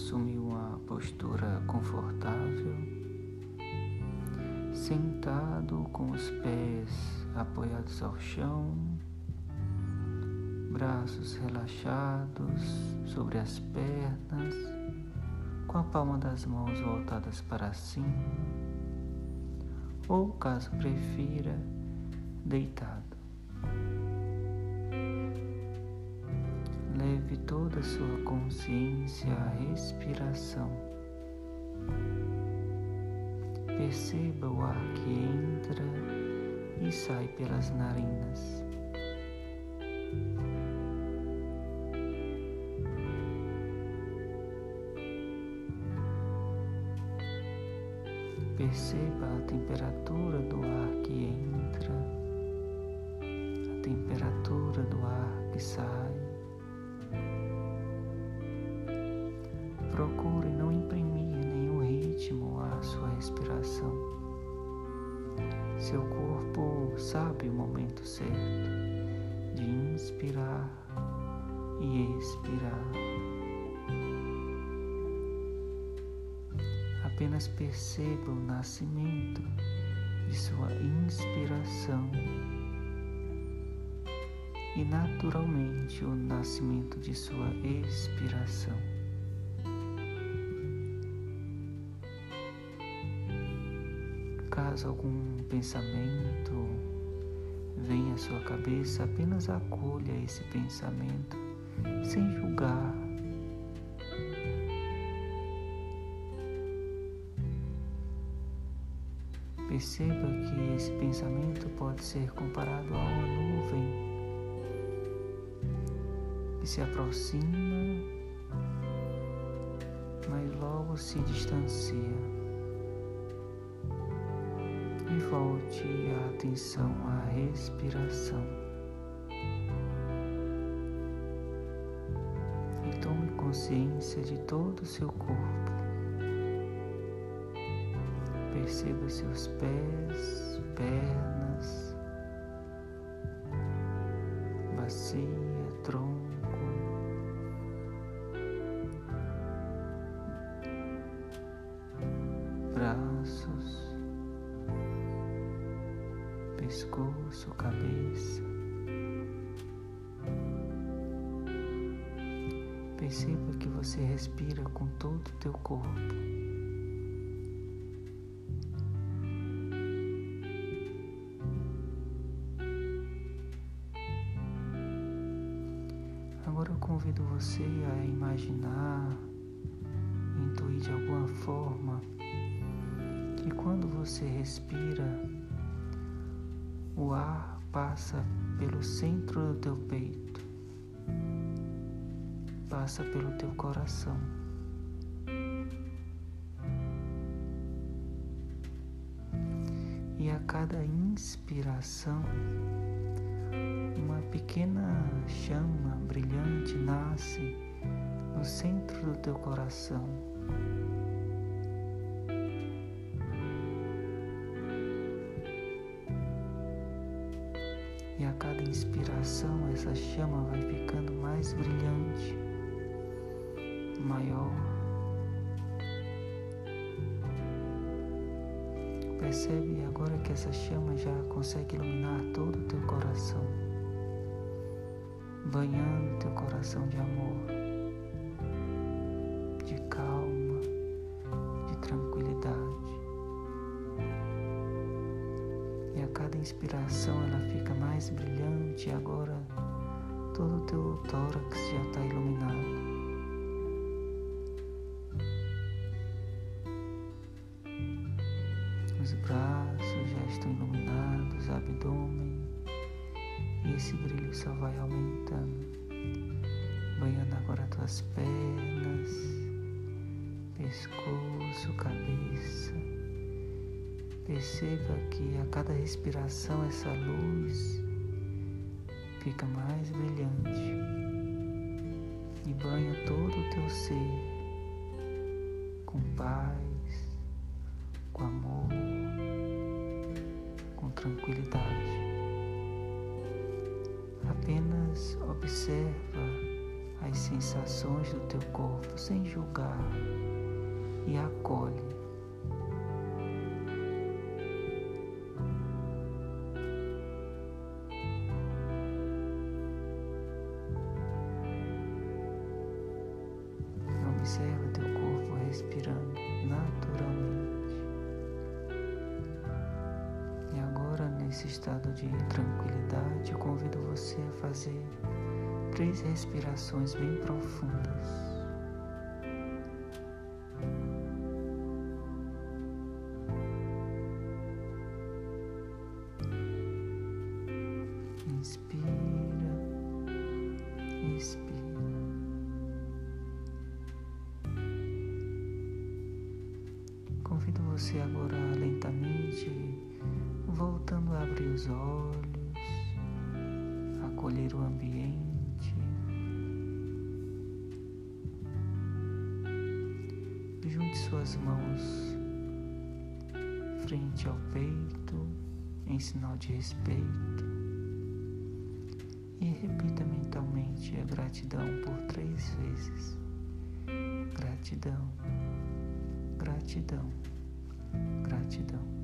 Convido você a assumir uma postura confortável, sentado com os pés apoiados ao chão, braços relaxados sobre as pernas, com a palma das mãos voltadas para cima, ou caso prefira, deitado. Leve toda a sua consciência à respiração. Perceba o ar que entra e sai pelas narinas. Perceba a temperatura do ar que entra, a temperatura do ar que sai. Inspirar e expirar. Apenas perceba o nascimento de sua inspiração e naturalmente o nascimento de sua expiração. Caso algum pensamento venha à sua cabeça, apenas acolha esse pensamento sem julgar. Perceba que esse pensamento pode ser comparado a uma nuvem que se aproxima, mas logo se distancia e volte a atenção à respiração. E tome consciência de todo o seu corpo. Perceba seus pés, pernas, bacia, pescoço, cabeça. Perceba que você respira com todo o teu corpo. Agora eu convido você a imaginar, intuir de alguma forma que quando você respira, o ar passa pelo centro do teu peito, passa pelo teu coração. E a cada inspiração, uma pequena chama brilhante nasce no centro do teu coração. Essa chama vai ficando mais brilhante, maior. Percebe agora que essa chama já consegue iluminar todo o teu coração, banhando teu coração de amor, de calma, de tranquilidade. E a cada inspiração ela fica mais brilhante agora todo o teu tórax já está iluminado. Os braços já estão iluminados, abdômen, e esse brilho só vai aumentando, banhando agora tuas pernas, pescoço, cabeça. Perceba que a cada respiração essa luz fica mais brilhante e banha todo o teu ser com paz, com amor, com tranquilidade. Apenas observa as sensações do teu corpo sem julgar e acolhe. Observa teu corpo respirando naturalmente. E agora, nesse estado de tranquilidade, eu convido você a fazer três respirações bem profundas. Inspira, expira. Você agora lentamente, voltando a abrir os olhos, acolher o ambiente. Junte suas mãos frente ao peito em sinal de respeito e repita mentalmente a gratidão por três vezes. Gratidão, gratidão, gratidão.